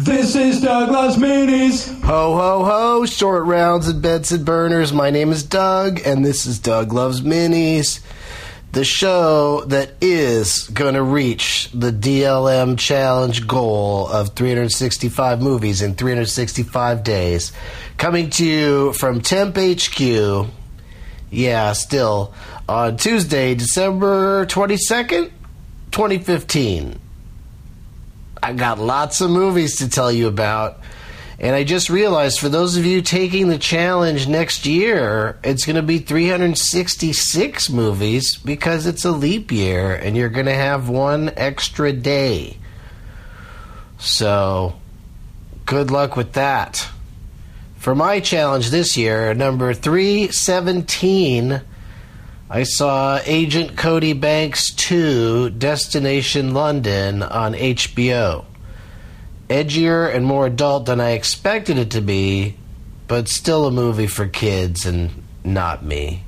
This is Douglas Minis. Ho, ho, ho, short rounds and Benson burners. My name is Doug, and this is Doug Loves Minis, the show that is going to reach the DLM challenge goal of 365 movies in 365 days. Coming to you from Temp HQ, yeah, still, on Tuesday, December 22nd, 2015. I got lots of movies to tell you about. And I just realized for those of you taking the challenge next year, it's going to be 366 movies because it's a leap year and you're going to have one extra day. So, good luck with that. For my challenge this year, number 317, I saw Agent Cody Banks 2 Destination London on HBO. Edgier and more adult than I expected it to be, but still a movie for kids and not me.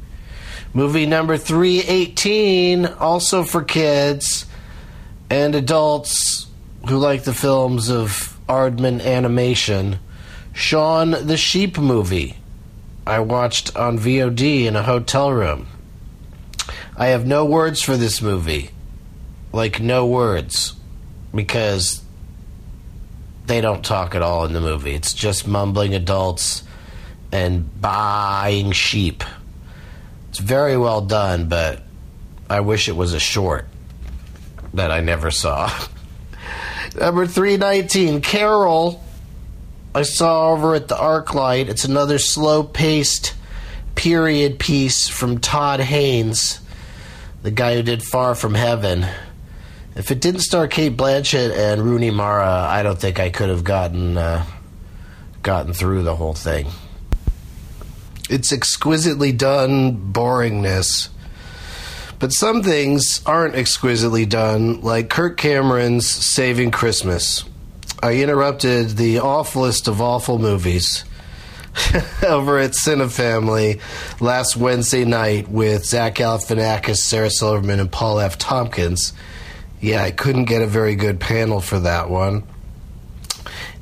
Movie number 318, also for kids and adults who like the films of Aardman Animation. Shaun the Sheep movie. I watched on VOD in a hotel room. I have no words for this movie. Like, no words. Because they don't talk at all in the movie. It's just mumbling adults and buying sheep. It's very well done, but I wish it was a short that I never saw. Number 319, Carol. I saw over at the Arclight. It's another slow paced period piece from Todd Haynes the guy who did Far From Heaven. If it didn't star Cate Blanchett and Rooney Mara, I don't think I could have gotten uh, gotten through the whole thing. It's exquisitely done boringness. But some things aren't exquisitely done, like Kirk Cameron's Saving Christmas. I interrupted the awfulest of awful movies over at Cinefamily last Wednesday night with Zach Galifianakis, Sarah Silverman, and Paul F. Tompkins. Yeah, I couldn't get a very good panel for that one.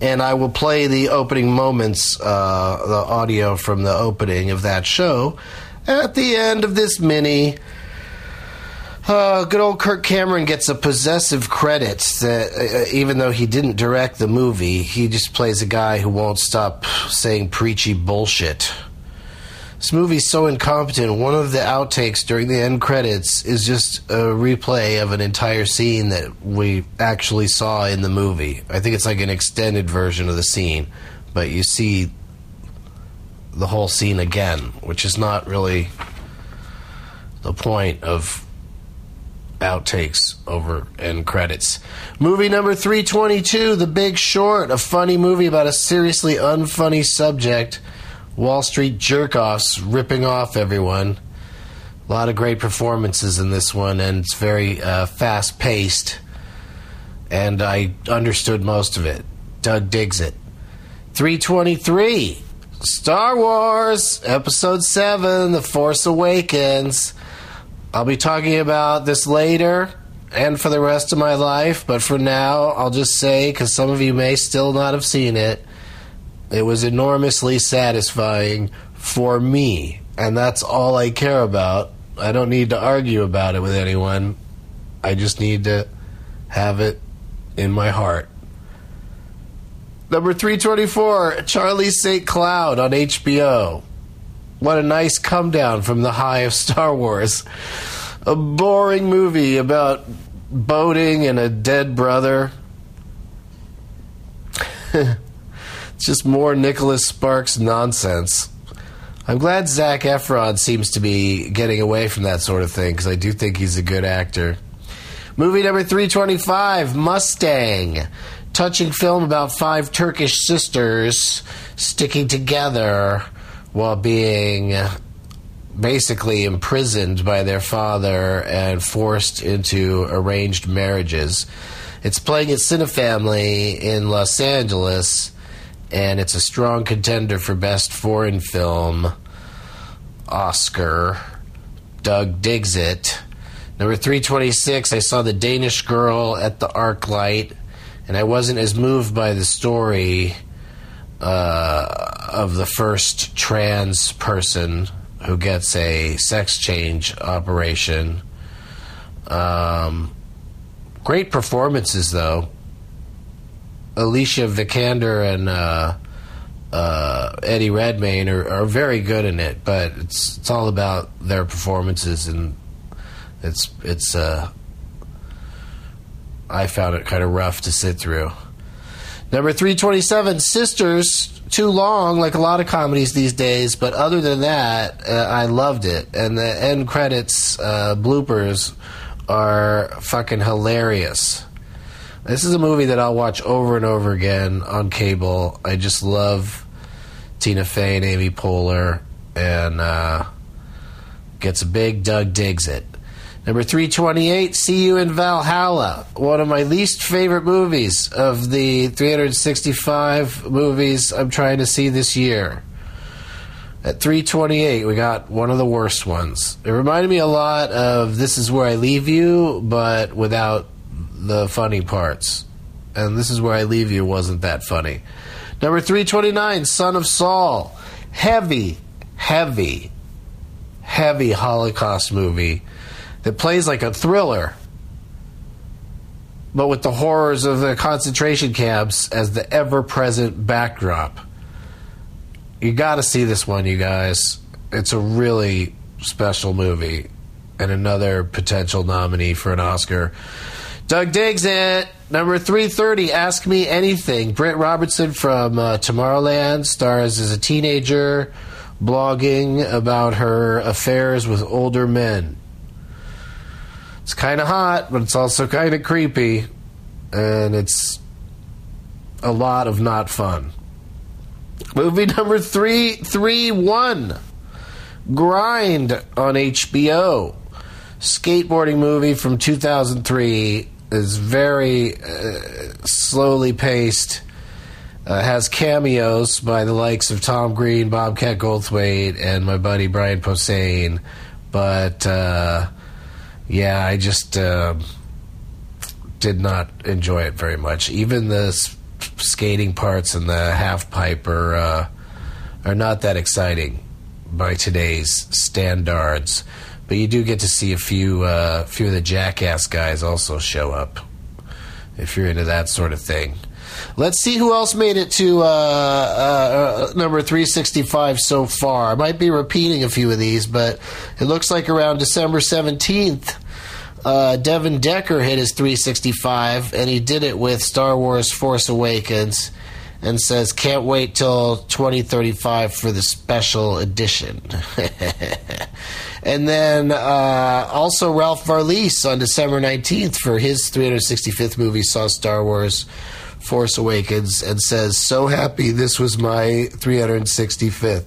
And I will play the opening moments, uh, the audio from the opening of that show at the end of this mini. Uh, good old Kirk Cameron gets a possessive credit that uh, even though he didn't direct the movie, he just plays a guy who won't stop saying preachy bullshit. This movie's so incompetent. One of the outtakes during the end credits is just a replay of an entire scene that we actually saw in the movie. I think it's like an extended version of the scene, but you see the whole scene again, which is not really the point of outtakes over end credits. Movie number 322, The Big Short, a funny movie about a seriously unfunny subject. Wall Street jerk offs ripping off everyone. A lot of great performances in this one, and it's very uh, fast paced. And I understood most of it. Doug digs it. 323, Star Wars, Episode 7, The Force Awakens. I'll be talking about this later and for the rest of my life, but for now, I'll just say, because some of you may still not have seen it, it was enormously satisfying for me, and that's all I care about. I don't need to argue about it with anyone. I just need to have it in my heart. Number 324, Charlie St. Cloud on HBO. What a nice come down from the high of Star Wars. A boring movie about boating and a dead brother. it's just more Nicholas Sparks nonsense. I'm glad Zac Efron seems to be getting away from that sort of thing because I do think he's a good actor. Movie number 325 Mustang. Touching film about five Turkish sisters sticking together while being basically imprisoned by their father and forced into arranged marriages. It's playing at Cinefamily in Los Angeles, and it's a strong contender for Best Foreign Film Oscar. Doug digs it. Number 326, I saw The Danish Girl at the Arc Light, and I wasn't as moved by the story uh, of the first trans person who gets a sex change operation. Um, great performances, though. Alicia Vikander and uh, uh, Eddie Redmayne are, are, very good in it, but it's it's all about their performances, and it's it's. Uh, I found it kind of rough to sit through. Number 327, Sisters, too long, like a lot of comedies these days, but other than that, uh, I loved it. And the end credits uh, bloopers are fucking hilarious. This is a movie that I'll watch over and over again on cable. I just love Tina Fey and Amy Poehler, and uh, gets a big Doug digs it. Number 328, See You in Valhalla. One of my least favorite movies of the 365 movies I'm trying to see this year. At 328, we got one of the worst ones. It reminded me a lot of This Is Where I Leave You, but without the funny parts. And This Is Where I Leave You wasn't that funny. Number 329, Son of Saul. Heavy, heavy, heavy Holocaust movie that plays like a thriller, but with the horrors of the concentration camps as the ever present backdrop. You got to see this one, you guys. It's a really special movie and another potential nominee for an Oscar. Doug digs it. Number 330, Ask Me Anything. Britt Robertson from uh, Tomorrowland stars as a teenager blogging about her affairs with older men. It's kind of hot, but it's also kind of creepy, and it's a lot of not fun. Movie number three, three one, Grind on HBO. Skateboarding movie from 2003 is very uh, slowly paced. Uh, has cameos by the likes of Tom Green, Bobcat Goldthwait, and my buddy Brian Posehn, but uh, yeah, I just uh, did not enjoy it very much. Even the skating parts and the half pipe are uh, are not that exciting by today's standards. But you do get to see a few uh, few of the jackass guys also show up if you're into that sort of thing. Let's see who else made it to uh, uh, number 365 so far. I might be repeating a few of these, but it looks like around December 17th, uh, Devin Decker hit his 365, and he did it with Star Wars Force Awakens and says, Can't wait till 2035 for the special edition. and then uh, also Ralph Varlies on December 19th for his 365th movie saw Star Wars Force Awakens and says, "So happy this was my 365th."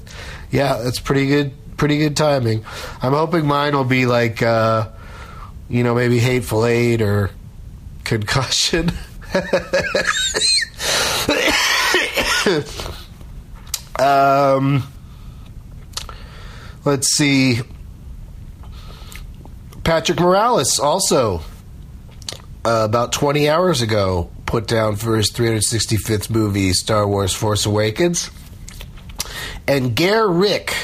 Yeah, that's pretty good. Pretty good timing. I'm hoping mine will be like, uh, you know, maybe Hateful Eight or Concussion. um, let's see. Patrick Morales also uh, about 20 hours ago put down for his 365th movie, Star Wars Force Awakens. And Gare Rick,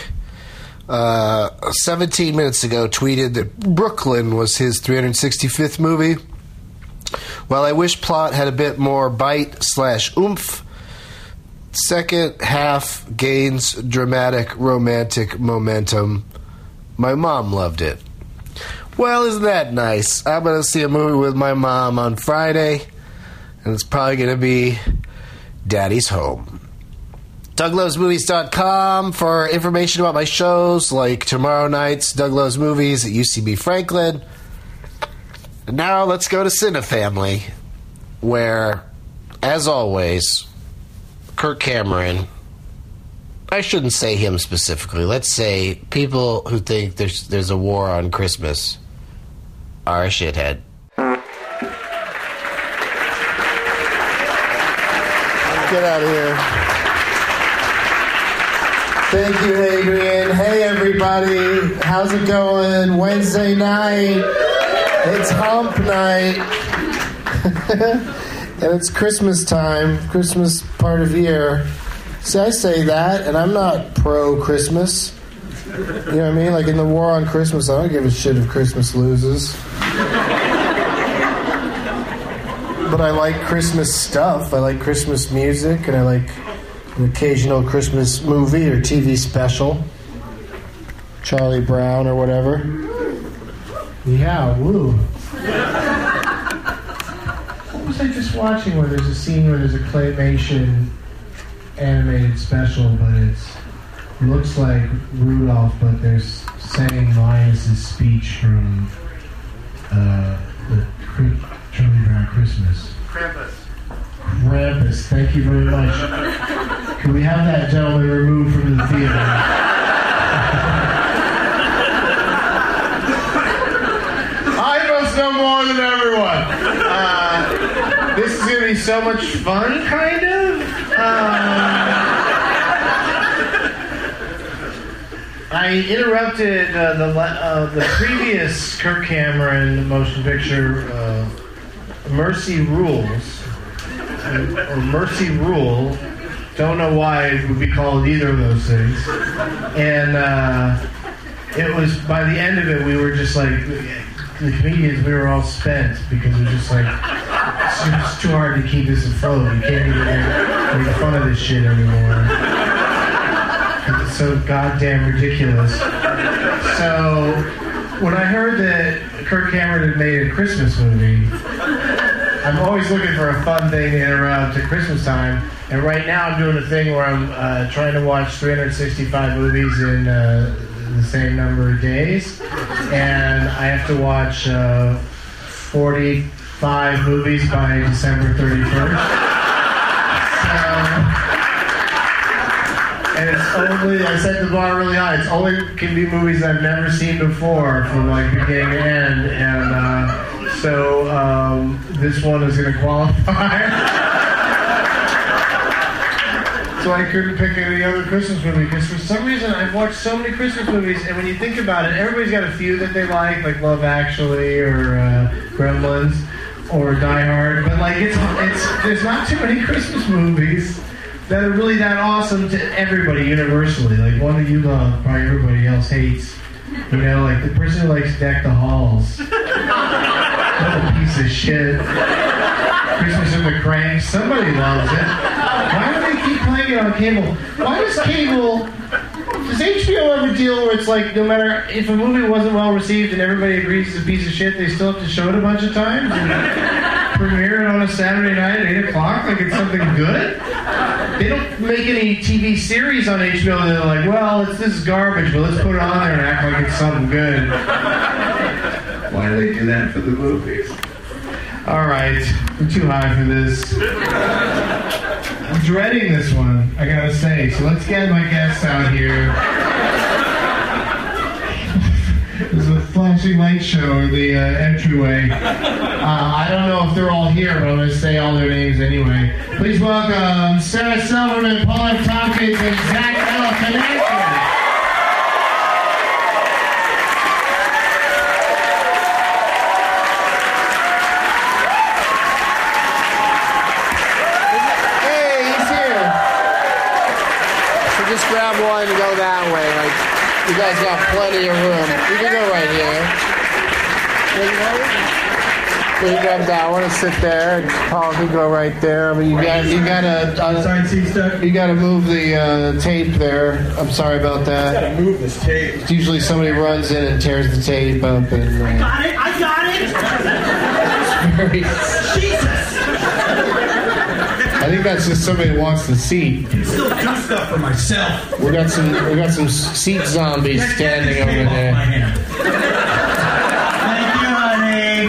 uh, 17 minutes ago, tweeted that Brooklyn was his 365th movie. Well, I wish plot had a bit more bite slash oomph, second half gains dramatic romantic momentum. My mom loved it. Well, isn't that nice? I'm going to see a movie with my mom on Friday and it's probably going to be Daddy's Home. DougLovesMovies.com for information about my shows like tomorrow night's Doug Loves Movies at UCB Franklin. And now let's go to Cinefamily, where, as always, Kirk Cameron. I shouldn't say him specifically. Let's say people who think there's there's a war on Christmas are a shithead. Get out of here. Thank you, Adrian. Hey, everybody. How's it going? Wednesday night. It's hump night. and it's Christmas time, Christmas part of year. See, I say that, and I'm not pro Christmas. You know what I mean? Like in the war on Christmas, I don't give a shit if Christmas loses. But I like Christmas stuff. I like Christmas music, and I like an occasional Christmas movie or TV special. Charlie Brown or whatever. Yeah, woo. what was I just watching where there's a scene where there's a claymation animated special, but it's looks like Rudolph, but they're saying Linus's speech from uh, the Charlie Brown Christmas. Krampus. Krampus, thank you very much. Can we have that gentleman removed from the theater? I must know more than everyone. Uh, this is going to be so much fun, kind of. Um, I interrupted uh, the le- uh, the previous Kirk Cameron motion picture, uh, Mercy Rules, or Mercy Rule. Don't know why it would be called either of those things. And uh, it was by the end of it, we were just like the comedians. We were all spent because it was just like it's too hard to keep this afloat. You can't even make, make fun of this shit anymore. It's so goddamn ridiculous. So when I heard that Kirk Cameron had made a Christmas movie, I'm always looking for a fun thing to interrupt at Christmas time. And right now I'm doing a thing where I'm uh, trying to watch 365 movies in uh, the same number of days. And I have to watch uh, 45 movies by December 31st. So, and it's only I set the bar really high. It's only can be movies I've never seen before from like beginning to end, and uh, so um, this one is going to qualify. so I couldn't pick any other Christmas movie because for some reason I've watched so many Christmas movies, and when you think about it, everybody's got a few that they like, like Love Actually or uh, Gremlins or Die Hard, but like it's it's there's not too many Christmas movies that are really that awesome to everybody universally. Like one that you love, probably everybody else hates. You know, like the person who likes Deck the Halls. What a piece of shit. Christmas in the Kranks. Somebody loves it. Why do they keep playing it on cable? Why does cable? Does HBO ever deal where it's like no matter if a movie wasn't well received and everybody agrees it's a piece of shit, they still have to show it a bunch of times? Premiere it on a Saturday night at 8 o'clock like it's something good? They don't make any TV series on HBO that are like, well, it's this is garbage, but let's put it on there and act like it's something good. Why do they do that for the movies? All right, I'm too high for this. I'm dreading this one, I gotta say. So let's get my guests out here. There's a flashing light show in the uh, entryway. Uh, I don't know if they're all here, but I'm gonna say all their names anyway. Please welcome Sarah Silverman, Paul F. Tompkins, and Zach Ella one go that way. Like you guys got plenty of room. You can go right here. There you go. So you grab that one and sit there. And Paul can go right there. I mean, you got you got to uh, seat you got to move the uh, tape there. I'm sorry about that. Gotta move this tape. It's usually somebody runs in and tears the tape up and. Uh, got it. I got it. Jesus. I think that's just somebody who wants the seat. Still do stuff for myself. We got some we got some seat zombies standing over there. Thank you, honey.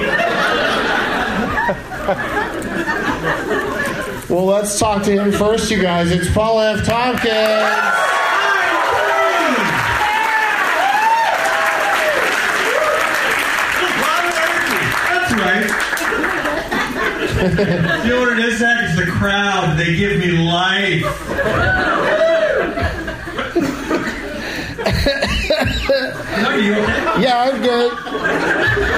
Well, let's talk to him first, you guys. It's Paul F. Tompkins. That's right. You know what it is, Zach? It's the crowd. They give me life. Are you okay? Yeah, I'm good.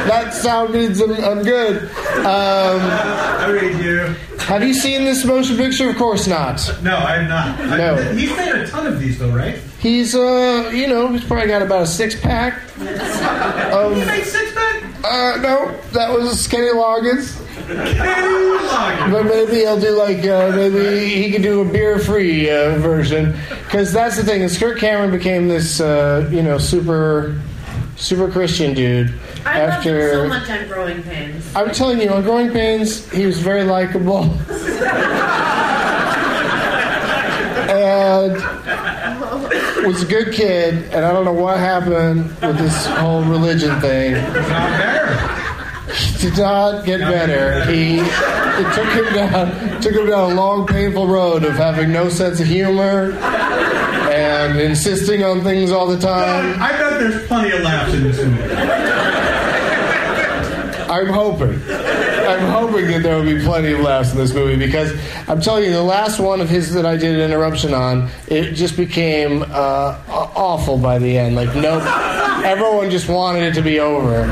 That sound means I'm, I'm good. Um, I read you. have you seen this motion picture? Of course not. No, I have not. I- No. he's made a ton of these, though, right? He's, uh, you know, he's probably got about a six pack. He Of, made six pack. uh, no, that was Kenny Loggins. Kenny But maybe he'll do like uh, maybe he could do a beer-free uh, version because that's the thing. Is Kirk Cameron became this uh, you know super super Christian dude I love him after. so much on Growing Pains. I'm telling you, on Growing Pains, he was very likable. and was a good kid, and I don't know what happened with this whole religion thing. It's Not better. Did not get better. He it took him down took him down a long, painful road of having no sense of humor and insisting on things all the time. I bet there's plenty of laughs in this movie. I'm hoping. I'm hoping that there will be plenty of laughs in this movie because I'm telling you, the last one of his that I did an interruption on, it just became uh, awful by the end. Like no, everyone just wanted it to be over,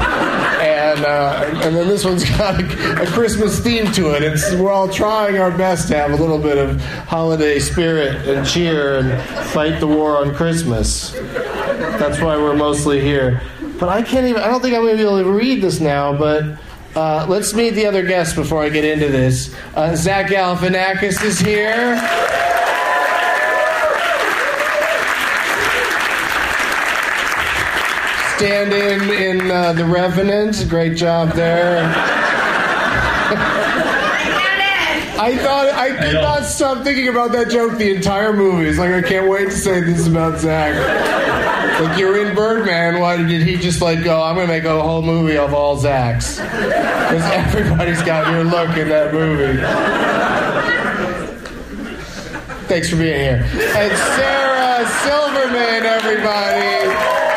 and uh, and then this one's got a, Christmas theme to it. It's we're all trying our best to have a little bit of holiday spirit and cheer and fight the war on Christmas. That's why we're mostly here. But I can't even. I don't think I'm going to be able to read this now. But uh, let's meet the other guests before I get into this. Uh, Zach Galifianakis is here. Stand in in uh, The Revenant. Great job there. I thought I could not stop thinking about that joke the entire movie. It's like I can't wait to say this about Zach. Like you're in Birdman. Why did he just like go? I'm gonna make a whole movie of all Zachs because everybody's got your look in that movie. Thanks for being here. And Sarah Silverman, everybody.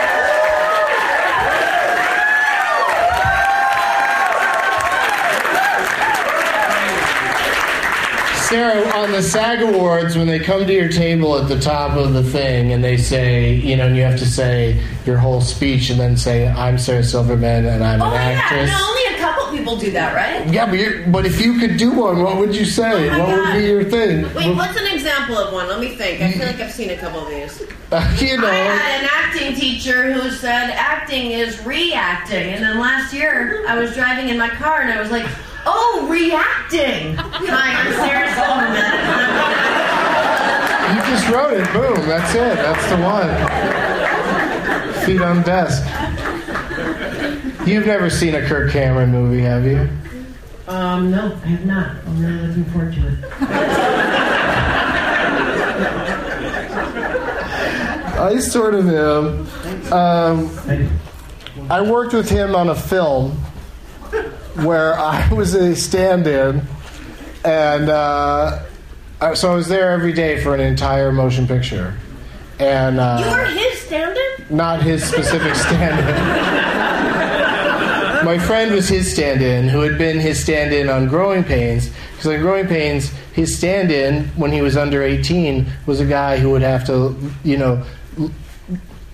Sarah, on the SAG Awards, when they come to your table at the top of the thing and they say, you know, and you have to say your whole speech and then say, I'm Sarah Silverman and I'm Oh an yeah, actress. no, only a couple people do that, right? Yeah, but, but if you could do one, what would you say? Oh what would be your thing? Wait, what's an example of one? Let me think. I feel like I've seen a couple of these. you know. I had an acting teacher who said acting is reacting, and then last year I was driving in my car and I was like, "Oh, reacting." Hi, I'm Sarah Silverman. You just wrote it. Boom. That's it. That's the one. Feet on desk. You've never seen a Kirk Cameron movie, have you? Um, no, I have not. I'm really looking forward to it. I sort of am. Um, I worked with him on a film where I was a stand-in, and uh, so I was there every day for an entire motion picture, and You uh, were his stand-in? not his specific stand-in. My friend was his stand-in, who had been his stand-in on Growing Pains. Because on Growing Pains, his stand-in when he was under 18 was a guy who would have to, you know,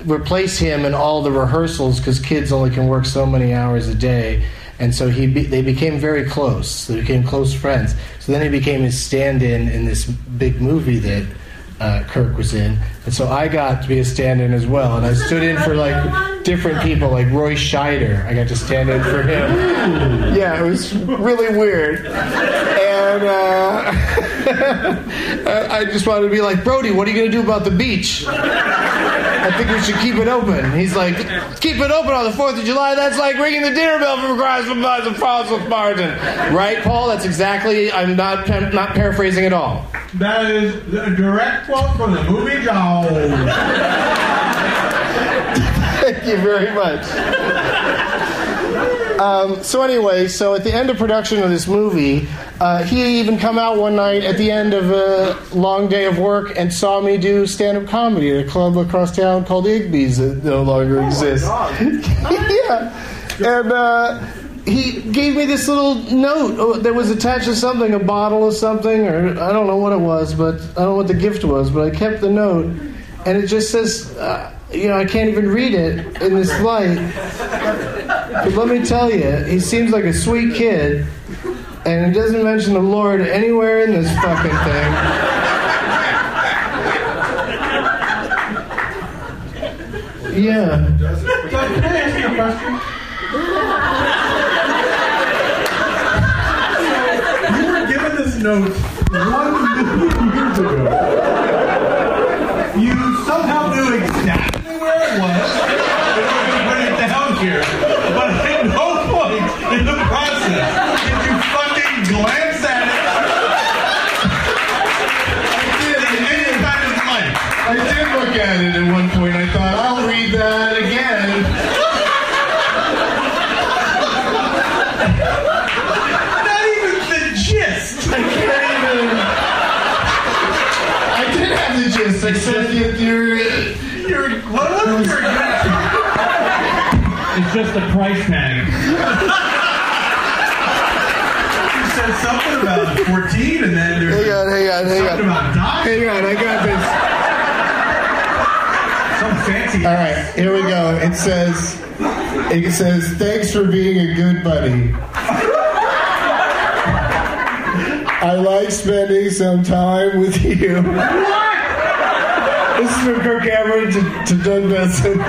replace him in all the rehearsals because kids only can work so many hours a day. And so he be, they became very close. They became close friends. So then he became his stand-in in this big movie that uh, Kirk was in, and so I got to be a stand-in as well. And I stood in for like different people, like Roy Scheider. I got to stand in for him. Yeah, it was really weird. And uh, I I just wanted to be like, Brody, what are you going to do about the beach? I think we should keep it open. He's like, keep it open on the 4th of July. That's like ringing the dinner bell from and Falls with Martin. Right, Paul? That's exactly, I'm not, I'm not paraphrasing at all. That is a direct quote from the movie Jaws. Thank you very much. Um, so anyway, so at the end of production of this movie, uh, he even come out one night at the end of a long day of work and saw me do stand-up comedy at a club across town called Igby's that no longer exists. yeah, and uh, he gave me this little note oh, that was attached to something, a bottle of something, or I don't know what it was, but I don't know what the gift was, but I kept the note. and it just says, uh, you know, I can't even read it in this light. But let me tell you, he seems like a sweet kid, and it doesn't mention the Lord anywhere in this fucking thing. Yeah. Can I ask you a question? You were given this note one million years ago. You somehow knew exactly where it was. you put it down here. But at no point in the process did you fucking glance at it. I did. In any kind of light. I did look at it at one point. I thought, I'll read that again. Not even the gist. I can't even. I did have the gist. I said that you're. You're what was your It's just a price tag. You said something about 14 and then there's Hang on, hang on, hang something on. about dying. Hang on, I got this. Some fancy. All right, here we go. It says, it says, thanks for being a good buddy. I like spending some time with you. What? This is from Kirk Cameron to, to Doug Benson.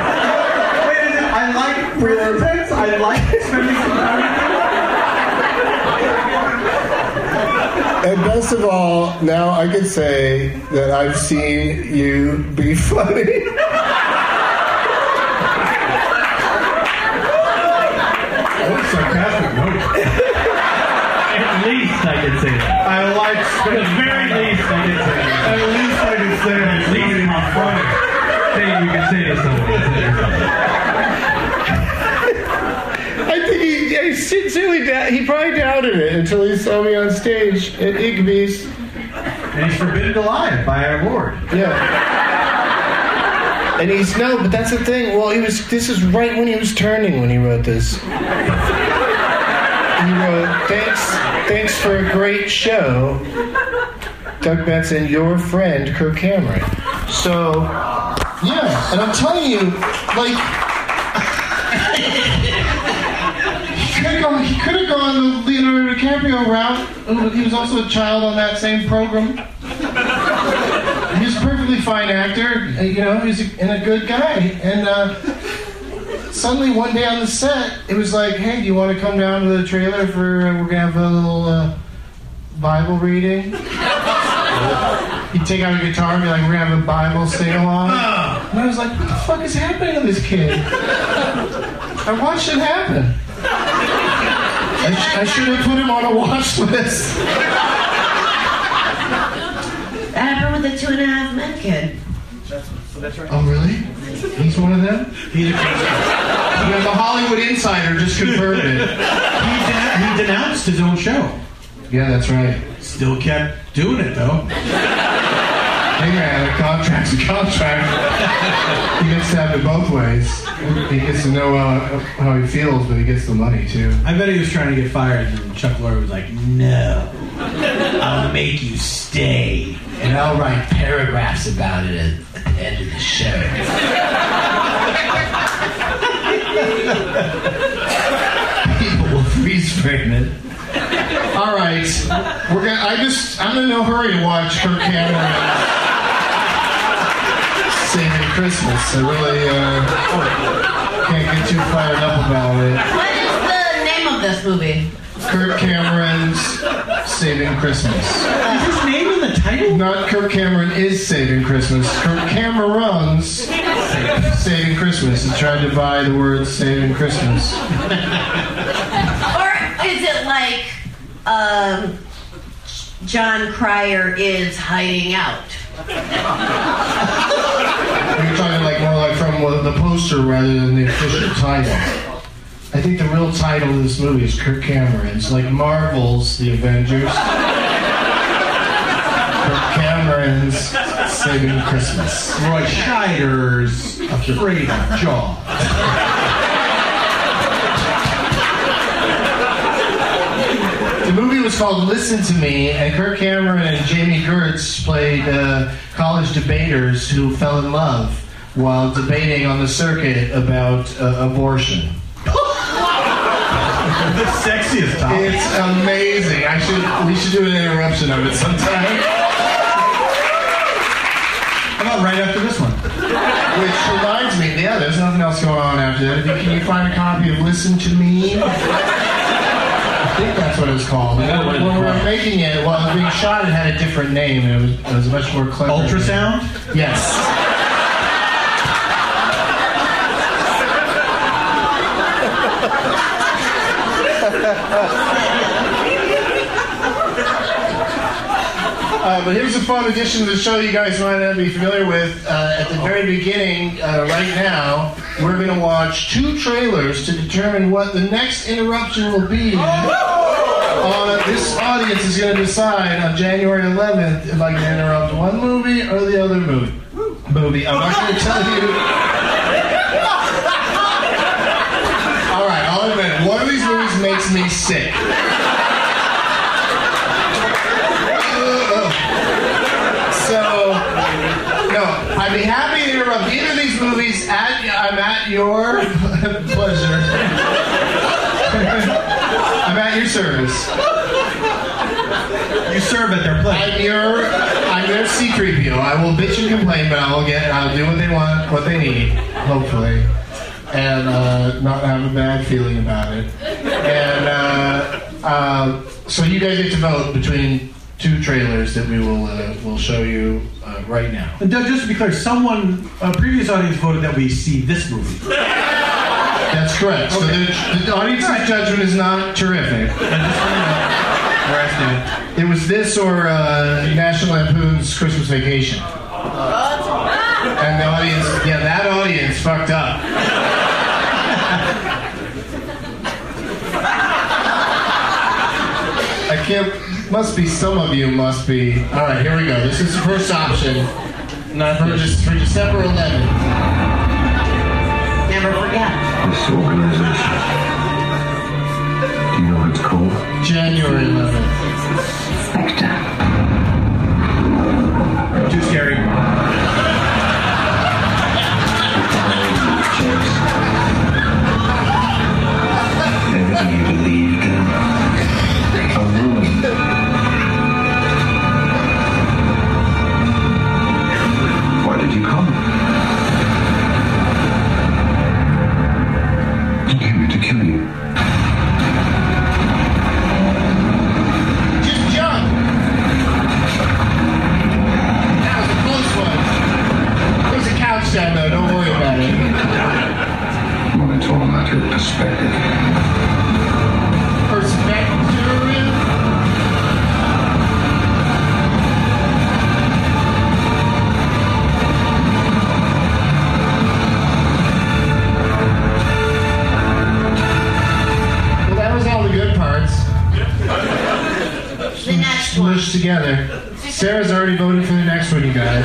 Wait, is I like present tense. Like spending some time. And best of all, now I can say that I've seen you be funny. That sarcastic note. At least I can say that. I like At the very least I can say that. At least I can say At it's least really it's funny. Thing you can say to someone. I think he, sincerely, dou- he probably doubted it until he saw me on stage at Igby's. And he's forbidden to lie by our Lord. Yeah. And he's no, but that's the thing. Well, he was. This is right when he was turning when he wrote this. He wrote, "Thanks, thanks for a great show, Doug Benson, your friend Kirk Cameron." So, yeah, and I'm telling you, like, he could have gone. He could have gone the Leonardo DiCaprio route. He was also a child on that same program. He's a perfectly fine actor, you know, he's a, and a good guy. And uh, suddenly one day on the set, it was like, hey, do you want to come down to the trailer for, uh, we're to have a little uh, Bible reading? He'd take out a guitar and be like, we're going to have a Bible sing along. And I was like, what the fuck is happening to this kid? I watched it happen. I, sh- I should have put him on a watch list. That happened with the two and a half men kid. Oh, really? He's one of them? He's a you know, the Hollywood Insider just confirmed it. He, den- he denounced his own show. Yeah, that's right. Still kept doing it though. Hey man, a contract's a contract. he gets to have it both ways. He gets to know uh, how he feels, but he gets the money too. I bet he was trying to get fired, and Chuck Lorre was like, "No, I'll make you stay." And I'll write paragraphs about it at the end of the show. People will freeze frame it. All right, we're gonna. I just. I'm in no hurry to watch Kirk Cameron singing Christmas. I really uh, can't get too fired up about it. What is the name of this movie? Kirk Cameron's Saving Christmas. Is his name in the title? Not Kirk Cameron is saving Christmas. Kirk Cameron's saving Christmas. He tried to buy the word saving Christmas. Or is it like um, Jon Cryer is hiding out? You're talking like more like from the poster rather than the official title. I think the real title of this movie is Kirk Cameron's, like Marvel's The Avengers. Kirk Cameron's Saving Christmas. Roy Scheider's Afraid of Jaws. Was called Listen to Me, and Kirk Cameron and Jami Gertz played uh, college debaters who fell in love while debating on the circuit about uh, abortion. the sexiest topic. It's amazing. I should we should do an interruption of it sometime. How about right after this one? Which reminds me, yeah, there's nothing else going on after that. If you- Can you find a copy of Listen to Me? I think that's what it was called. When, when we were making it, while it was being shot, it had a different name, and it was, it was much more clever. name. Ultrasound? Yes. Uh, but here's a fun addition to the show you guys might not be familiar with. Uh, at the very beginning, uh, right now, we're going to watch two trailers to determine what the next interruption will be. Uh, this audience is going to decide on January 11th if I can interrupt one movie or the other movie. Movie. I'm not going to tell you. All right, I'll admit, one of these movies makes me sick. So, no, I'd be happy to interrupt either of these movies. At I'm at your pleasure. I'm at your service. You serve at their place. I'm your I'm their C-3PO. I will bitch and complain, but I'll get I'll do what they want, what they need, hopefully, and uh, not have a bad feeling about it. And uh, uh, so you guys get to vote between two trailers that we will uh, will show you uh, right now. And Doug, just to be clear, someone, a previous audience voted that we see this movie. That's correct. So the, the audience's judgment is not terrific. Where I stand. It was this or uh, National Lampoon's Christmas Vacation. And the audience, yeah, that audience fucked up. I can't, must be, some of you must be. All right, here we go. This is the first option. Not for, just, for December 11th. Never forget. This organization. Do you know what it's called? January 11th. Too together. Sarah's already voted for the next one, you guys.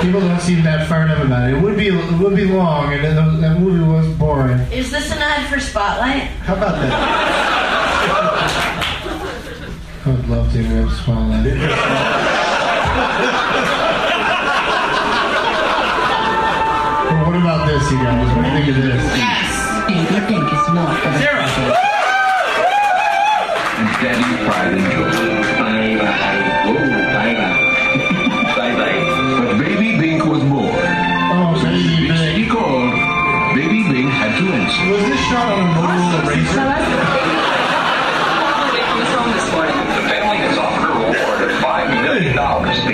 People don't seem that fired up about it. It would be it would be long, and that, that movie was boring. Is this an ad for Spotlight? How about that? I would love to have Spotlight. Well, what about this, you guys? What do you think of this? Yes. Sarah! Daddy pride and joy. Bye bye. Oh, bye bye. bye bye. But Baby Bink was born. Oh, baby, Which big. he called Baby Bink had to answer. Was this shot on a Motorola Razr? The family has offered a reward of five million dollars to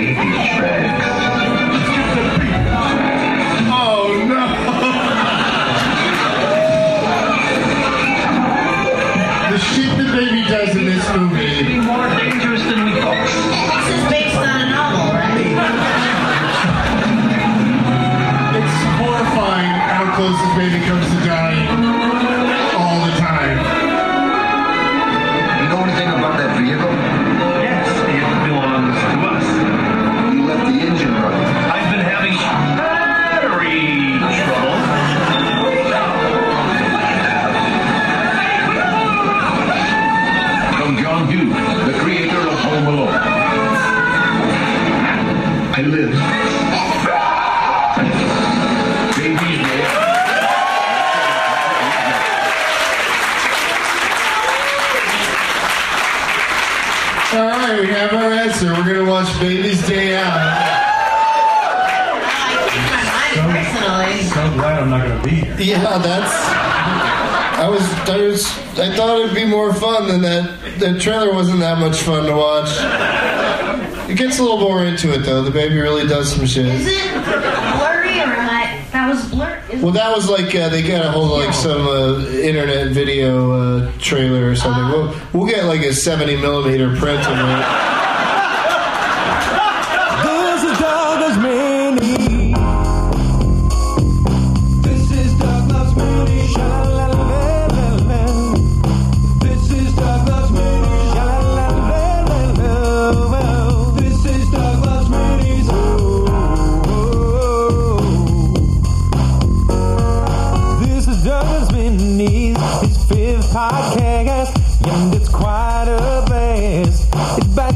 Personally. So glad I'm not going to be here. Yeah, that's. I was, I was, I thought it'd be more fun than that. The trailer wasn't that much fun to watch. It gets a little more into it though. The baby really does some shit. Is it blurry or like that was blurry? Well, that was like uh, they got a hold of like some uh, internet video uh, trailer or something. We'll, we'll get like a seventy millimeter print of it.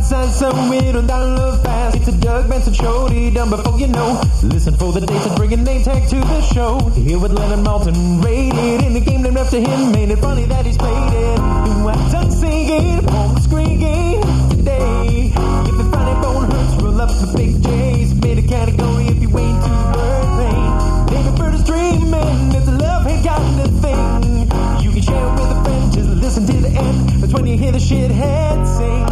Bite-sized, so we don't download fast. It's a Doug Benson show, done before you know. Listen for the dates and bring a name tag to the show. Here with Leonard Maltin, rated in the game named after him. Made it funny that he's played it. Do I done singing the screen game today? If the funny bone hurts, roll up the big J's. Made a category if you ain't too bird pain. David Bird is dreaming. It's a love hate got of thing. You can share it with a friend. Just listen to the end. That's when you hear the shithead sing.